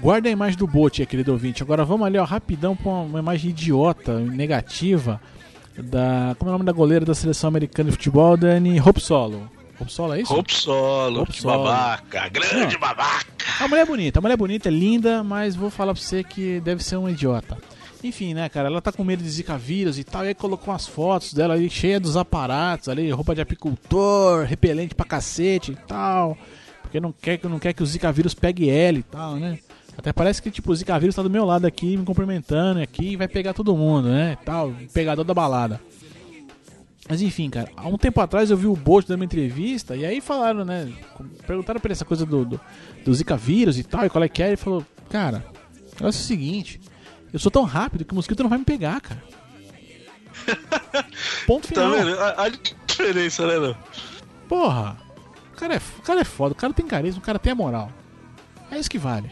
Guarda a imagem do Bolt, aí, querido ouvinte. Agora vamos ali, ó, rapidão pra uma, uma imagem idiota, negativa, da. Como é o nome da goleira da seleção americana de futebol, Dani Hope Solo. Hope Solo, é isso? Hope Solo, Hope Solo. babaca, grande Não. babaca. A mulher é bonita, a mulher é bonita, é linda, mas vou falar pra você que deve ser um idiota. Enfim, né, cara, ela tá com medo de zika vírus e tal, e aí colocou umas fotos dela ali cheia dos aparatos ali, roupa de apicultor, repelente pra cacete e tal, porque não quer, que- não quer que o zika vírus pegue ela e tal, né. Até parece que, tipo, o zika vírus tá do meu lado aqui, me cumprimentando aqui, e vai pegar todo mundo, né, tal, pegador da balada. Mas enfim, cara, há um tempo atrás eu vi o Bolt dando uma entrevista e aí falaram, né? Perguntaram pra ele essa coisa do, do, do Zika vírus e tal, e qual é que é. Ele falou, cara, negócio é o seguinte, eu sou tão rápido que o mosquito não vai me pegar, cara. Ponto Tá final. vendo? A, a diferença, né, Léo? Porra, cara, é, o cara é foda, o cara tem carisma, o cara tem a moral. É isso que vale.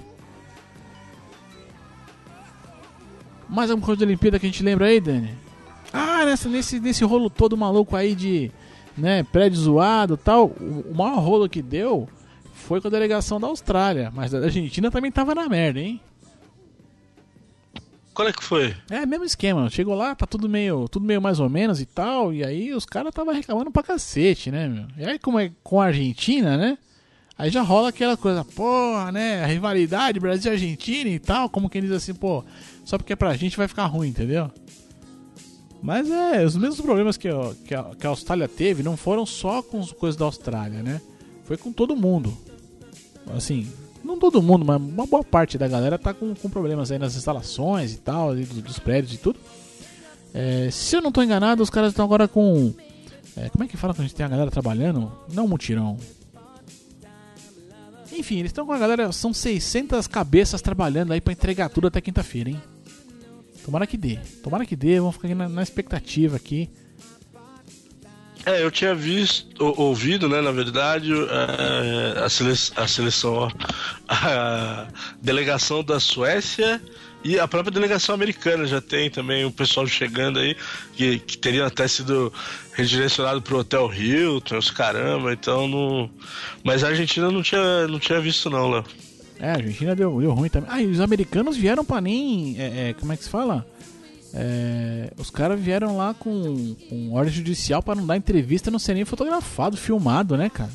Mais alguma coisa da Olimpíada que a gente lembra aí, Dani? Ah, nessa, nesse, nesse rolo todo maluco aí de né, prédio zoado e tal, o, o maior rolo que deu foi com a delegação da Austrália, mas a Argentina também tava na merda, hein? Qual é que foi? É, mesmo esquema. Chegou lá, tá tudo meio, tudo meio mais ou menos e tal. E aí os caras tava reclamando pra cacete, né, meu? E aí, como é com a Argentina, né? Aí já rola aquela coisa, porra, né? A rivalidade Brasil Argentina e tal. Como quem diz assim, pô, só porque é pra gente vai ficar ruim, entendeu? Mas é, os mesmos problemas que, que, a, que a Austrália teve não foram só com as coisas da Austrália, né? Foi com todo mundo. Assim, não todo mundo, mas uma boa parte da galera tá com, com problemas aí nas instalações e tal, dos, dos prédios e tudo. É, se eu não tô enganado, os caras estão agora com. É, como é que fala quando a gente tem a galera trabalhando? Não mutirão. Enfim, eles estão com a galera. São 600 cabeças trabalhando aí para entregar tudo até quinta-feira, hein? Tomara que dê. Tomara que dê. Vamos ficar na, na expectativa aqui. É, eu tinha visto, ouvido, né, na verdade, a, a, seleção, a seleção, a delegação da Suécia e a própria delegação americana já tem também o pessoal chegando aí, que, que teria até sido redirecionado pro Hotel Hilton, os caramba, então não. Mas a Argentina não tinha, não tinha visto, não, Léo. É, a Argentina deu, deu ruim também. Ah, e os americanos vieram pra nem. É, é, como é que se fala? É, os caras vieram lá com, com ordem judicial para não dar entrevista, não ser nem fotografado, filmado, né, cara?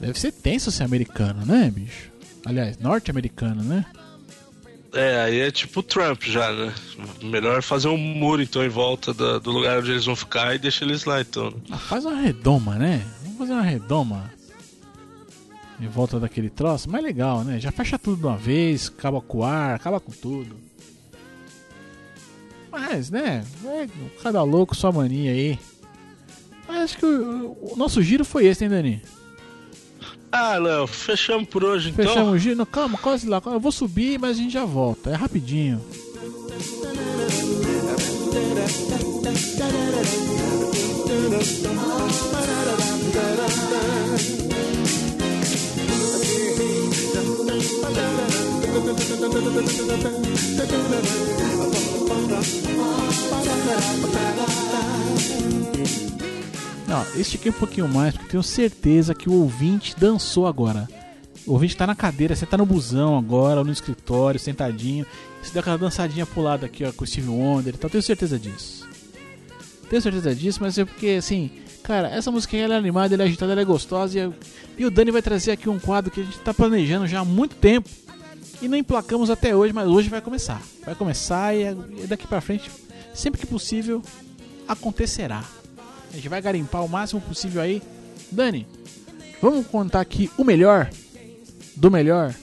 Deve ser tenso ser americano, né, bicho? Aliás, norte-americano, né? É, aí é tipo Trump já, né? Melhor fazer um muro então em volta da, do lugar onde eles vão ficar e deixa eles lá então. Ah, faz uma redoma, né? Vamos fazer uma redoma em volta daquele troço, mais legal, né? Já fecha tudo de uma vez, acaba com o ar, acaba com tudo. Mas, né? É, cada louco sua mania aí. Mas acho que o, o, nosso giro foi esse, hein, Dani? Ah, Léo, fechamos por hoje então. Fechamos o giro. Não, calma, quase lá. Eu vou subir, mas a gente já volta. É rapidinho. Não, estiquei um pouquinho mais, porque tenho certeza que o ouvinte dançou agora. O ouvinte tá na cadeira, você tá no busão agora, ou no escritório, sentadinho. Você deu aquela dançadinha pulada aqui, ó, com o Steve Wonder e tal. Tenho certeza disso. Tenho certeza disso, mas é porque, assim, cara, essa música ela é animada, ela é agitada, ela é gostosa. E, e o Dani vai trazer aqui um quadro que a gente tá planejando já há muito tempo. E não emplacamos até hoje, mas hoje vai começar. Vai começar e daqui pra frente, sempre que possível, acontecerá. A gente vai garimpar o máximo possível aí. Dani, vamos contar aqui o melhor do melhor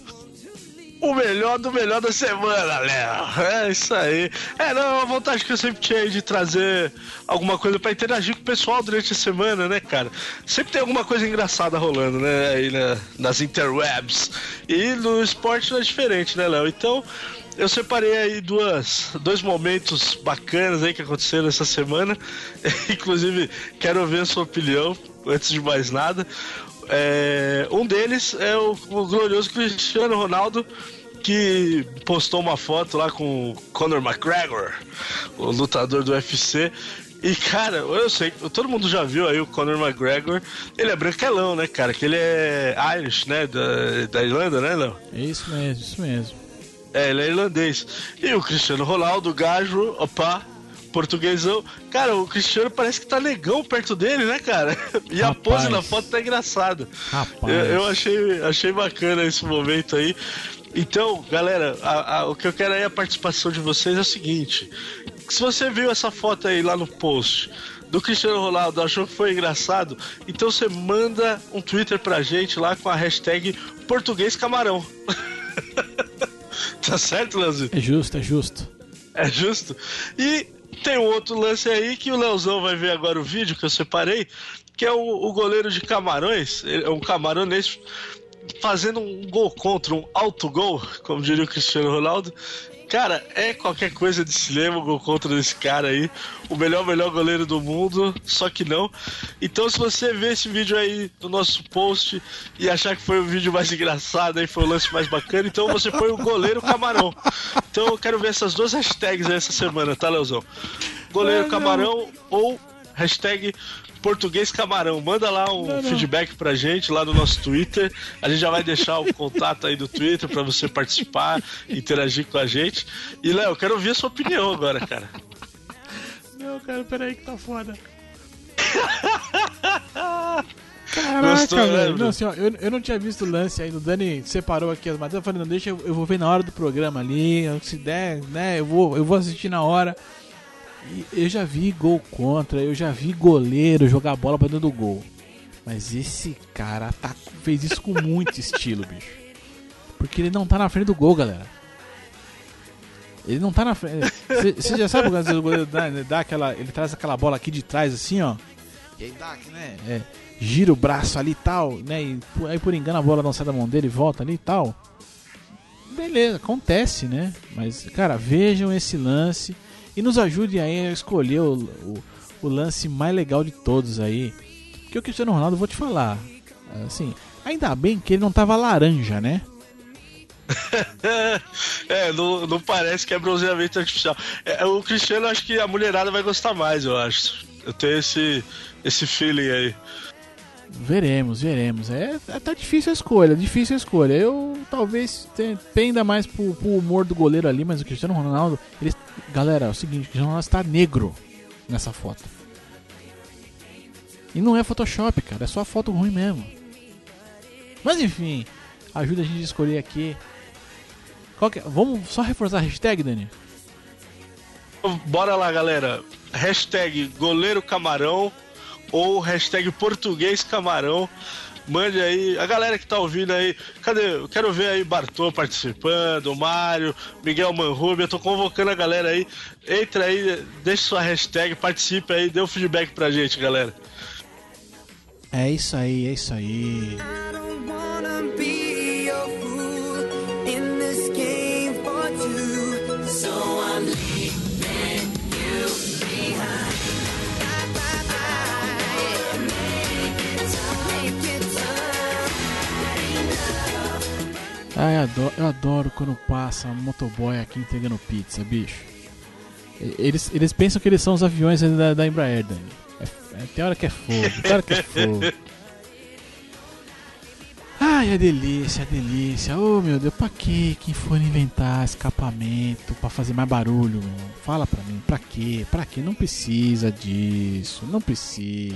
o melhor do melhor da semana, Léo. É isso aí. É, não, a vontade que eu sempre tinha de trazer alguma coisa para interagir com o pessoal durante a semana, né, cara? Sempre tem alguma coisa engraçada rolando, né, aí né, nas interwebs. E no esporte não é diferente, né, Léo? Então, eu separei aí duas, dois momentos bacanas aí que aconteceram essa semana. Inclusive, quero ouvir a sua opinião, antes de mais nada. É, um deles é o, o, glorioso Cristiano Ronaldo, que postou uma foto lá com o Conor McGregor, o lutador do UFC. E, cara, eu sei, todo mundo já viu aí o Conor McGregor. Ele é branquelão, né, cara? Que ele é Irish, né? Da, da Irlanda, né, Léo? É isso mesmo, isso mesmo. É, ele é irlandês. E o Cristiano Ronaldo, gajo, opa, portuguesão. Cara, o Cristiano parece que tá negão perto dele, né, cara? E Rapaz. a pose na foto tá engraçada. Rapaz. Eu, eu, achei, achei bacana esse momento aí. Então, galera, a, a, o que eu quero aí a participação de vocês é o seguinte: se você viu essa foto aí lá no post do Cristiano Ronaldo, achou que foi engraçado, então você manda um Twitter pra gente lá com a hashtag Português Camarão. tá certo, Leozinho? É justo, é justo. É justo. E tem um outro lance aí que o Leozão vai ver agora o vídeo que eu separei, que é o, o goleiro de Camarões, é um camaronês fazendo um gol contra, um autogol, como diria o Cristiano Ronaldo. Cara, é qualquer coisa de cinema, gol contra esse cara aí. O melhor, melhor goleiro do mundo, só que não. Então, se você ver esse vídeo aí no nosso post e achar que foi o vídeo mais engraçado, aí foi o lance mais bacana, então você põe o goleiro camarão. Então, eu quero ver essas duas hashtags aí essa semana, tá, Leozão? Goleiro camarão ou hashtag Português Camarão. Manda lá um não, não. feedback pra gente lá no nosso Twitter. A gente já vai deixar o contato aí do Twitter para você participar, interagir com a gente. E, Léo, eu quero ouvir a sua opinião agora, cara. Não, cara, peraí que tá foda. Caraca, Gostou, velho. Não, assim, ó, eu, eu não tinha visto o lance ainda. O Dani separou aqui as matérias. Eu falei, não, deixa, eu, eu vou ver na hora do programa ali. Se der, né, eu vou, eu vou assistir na hora. Eu já vi gol contra, eu já vi goleiro jogar bola pra dentro do gol. Mas esse cara tá, fez isso com muito estilo, bicho. Porque ele não tá na frente do gol, galera. Ele não tá na frente. Você já sabe o goleiro dá, dá aquela. Ele traz aquela bola aqui de trás assim, ó. E aí dá, né? É gira o braço ali e tal, né? E aí por engano a bola não sai da mão dele e volta ali e tal. Beleza, acontece, né? Mas, cara, vejam esse lance e nos ajude aí a escolher o, o, o lance mais legal de todos aí. Porque o Cristiano Ronaldo, vou te falar, assim, ainda bem que ele não tava laranja, né? é, não, não parece que é bronzeamento artificial. É, o Cristiano, acho que a mulherada vai gostar mais, eu acho. Eu tenho esse, esse feeling aí. Veremos, veremos. É, é tá difícil a escolha, difícil a escolha. Eu talvez penda mais pro, pro, humor do goleiro ali, mas o Cristiano Ronaldo, ele, galera, é o seguinte, o Cristiano Ronaldo está negro nessa foto. E não é Photoshop, cara, é só foto ruim mesmo. Mas enfim, ajuda a gente a escolher aqui. É? Vamos só reforçar a hashtag, Dani? Bora lá, galera. Hashtag goleiro camarão ou hashtag português camarão. Mande aí, a galera que tá ouvindo aí, cadê? Eu quero ver aí Bartô participando, Mário, Miguel Manrubia, eu tô convocando a galera aí. Entra aí, deixa sua hashtag, participe aí, dê um feedback pra gente, galera. É isso aí, é isso aí. Ah, eu adoro, eu adoro quando passa motoboy aqui entregando pizza, bicho. Eles, eles pensam que eles são os aviões da, da Embraer, Dani. É, é, tem hora que é fogo, tem hora que é fogo. Ai, a delícia, a delícia. Oh, meu Deus, pra que quem for inventar escapamento pra fazer mais barulho? Meu? Fala pra mim, pra quê? Pra quê? Não precisa disso, não precisa.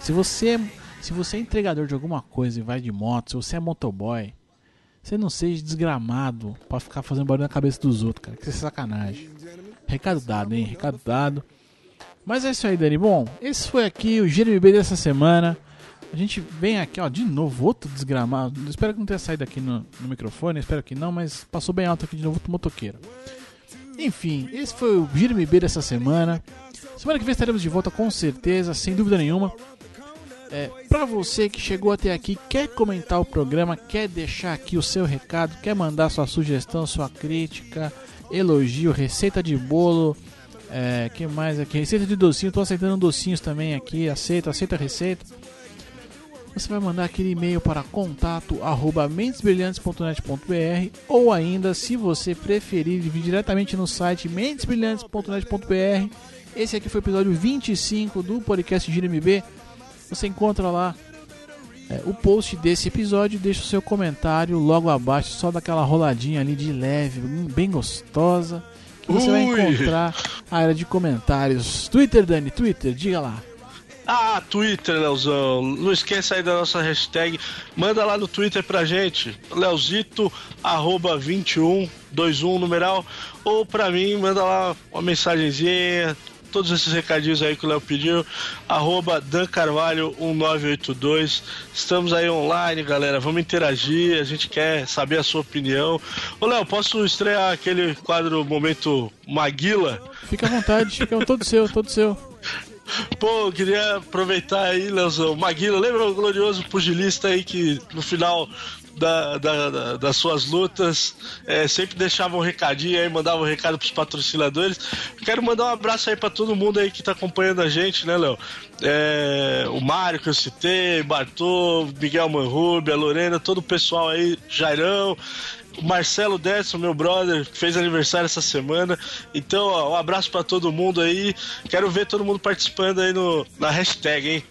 Se você, é, se você é entregador de alguma coisa e vai de moto, se você é motoboy, você não seja desgramado pra ficar fazendo barulho na cabeça dos outros, cara. Que é sacanagem. Recado dado, hein? Recado dado. Mas é isso aí, Dani. Bom, esse foi aqui o Jeremy B dessa semana. A gente vem aqui, ó, de novo, outro desgramado. Espero que não tenha saído aqui no, no microfone, espero que não, mas passou bem alto aqui de novo, outro motoqueiro. Enfim, esse foi o B dessa semana. Semana que vem estaremos de volta com certeza, sem dúvida nenhuma. É, para você que chegou até aqui, quer comentar o programa, quer deixar aqui o seu recado, quer mandar sua sugestão, sua crítica, elogio, receita de bolo, é, que mais aqui? Receita de docinho, tô aceitando docinhos também aqui, aceito, aceita a receita. Você vai mandar aquele e-mail para contato arroba mentesbrilhantes.net.br ou ainda, se você preferir, vir diretamente no site mentesbrilhantes.net.br. Esse aqui foi o episódio 25 do podcast Gira MB você encontra lá é, o post desse episódio. Deixa o seu comentário logo abaixo, só daquela roladinha ali de leve, bem gostosa. Que você Ui. vai encontrar a área de comentários. Twitter, Dani, Twitter, diga lá. Ah, Twitter, Leozão. Não esqueça aí da nossa hashtag. Manda lá no Twitter pra gente. Leozito, arroba 2121 numeral. Ou pra mim, manda lá uma mensagenzinha todos esses recadinhos aí que o Léo pediu. Arroba Dan Carvalho 1982. Estamos aí online, galera. Vamos interagir. A gente quer saber a sua opinião. Ô, Léo, posso estrear aquele quadro Momento Maguila? Fica à vontade, fica todo seu, todo seu. Pô, queria aproveitar aí, Leozão. Maguila, lembra o glorioso pugilista aí que no final da, da, da, das suas lutas, é, sempre deixava um recadinho aí, mandava um recado pros patrocinadores. Quero mandar um abraço aí para todo mundo aí que tá acompanhando a gente, né, Léo? É, o Mário que eu citei, Bartô, Miguel Manrubia, Lorena, todo o pessoal aí, Jairão. Marcelo Décio, meu brother, fez aniversário essa semana. Então, ó, um abraço para todo mundo aí. Quero ver todo mundo participando aí no, na hashtag, hein?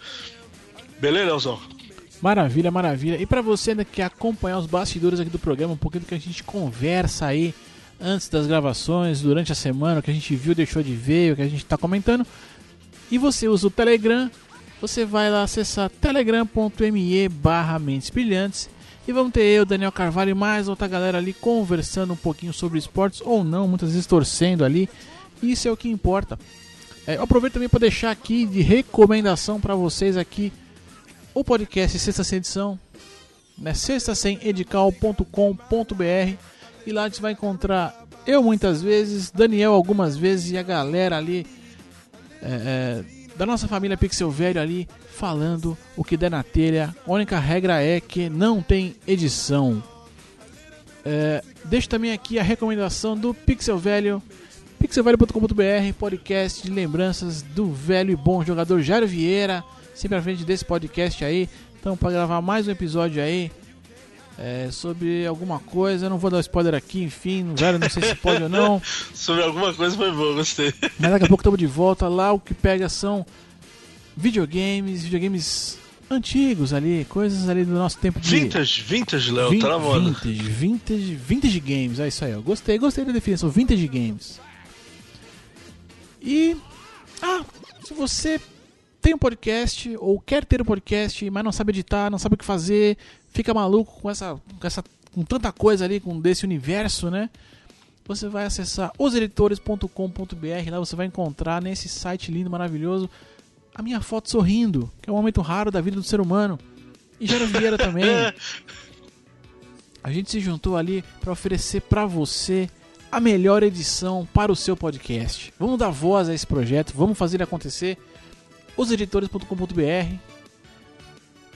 Beleza, Leozão? Maravilha, maravilha. E para você ainda que acompanhar os bastidores aqui do programa, um pouquinho do que a gente conversa aí antes das gravações, durante a semana, o que a gente viu, deixou de ver, o que a gente está comentando, e você usa o Telegram, você vai lá acessar telegram.me barra Mentes Brilhantes e vamos ter eu, Daniel Carvalho e mais outra galera ali conversando um pouquinho sobre esportes ou não, muitas vezes torcendo ali. Isso é o que importa. É, eu aproveito também para deixar aqui de recomendação para vocês aqui o podcast Sexta Sem Edição, né? sextasemedical.com.br e lá a gente vai encontrar eu muitas vezes, Daniel algumas vezes e a galera ali é, é, da nossa família Pixel Velho ali falando o que der na telha. A única regra é que não tem edição. É, deixo também aqui a recomendação do Pixel Velho, pixelvelho.com.br, podcast de lembranças do velho e bom jogador Jairo Vieira sempre à frente desse podcast aí. Então, para gravar mais um episódio aí é, sobre alguma coisa, não vou dar spoiler aqui, enfim, velho, não sei se pode ou não. sobre alguma coisa foi bom, gostei. Mas daqui a pouco estamos de volta. Lá o que pega são videogames, videogames antigos ali, coisas ali do nosso tempo de. Vintage, vintage, Léo, tá na moda. Vintage, vintage, vintage games, é isso aí, eu gostei, gostei da definição, vintage games. E. Ah, se você tem um podcast ou quer ter um podcast, mas não sabe editar, não sabe o que fazer, fica maluco com essa, com essa com tanta coisa ali com desse universo, né? Você vai acessar oseditores.com.br, lá você vai encontrar nesse site lindo, maravilhoso, a minha foto sorrindo, que é um momento raro da vida do ser humano. E Jairo Vieira também. A gente se juntou ali para oferecer para você a melhor edição para o seu podcast. Vamos dar voz a esse projeto, vamos fazer ele acontecer oseditores.com.br.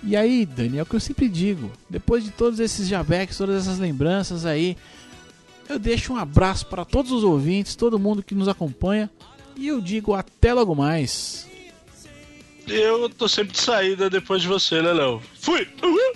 E aí, Dani, é o que eu sempre digo. Depois de todos esses jabeques, todas essas lembranças aí, eu deixo um abraço para todos os ouvintes, todo mundo que nos acompanha. E eu digo até logo mais. Eu tô sempre de saída depois de você, né, Léo? Fui! Uhul!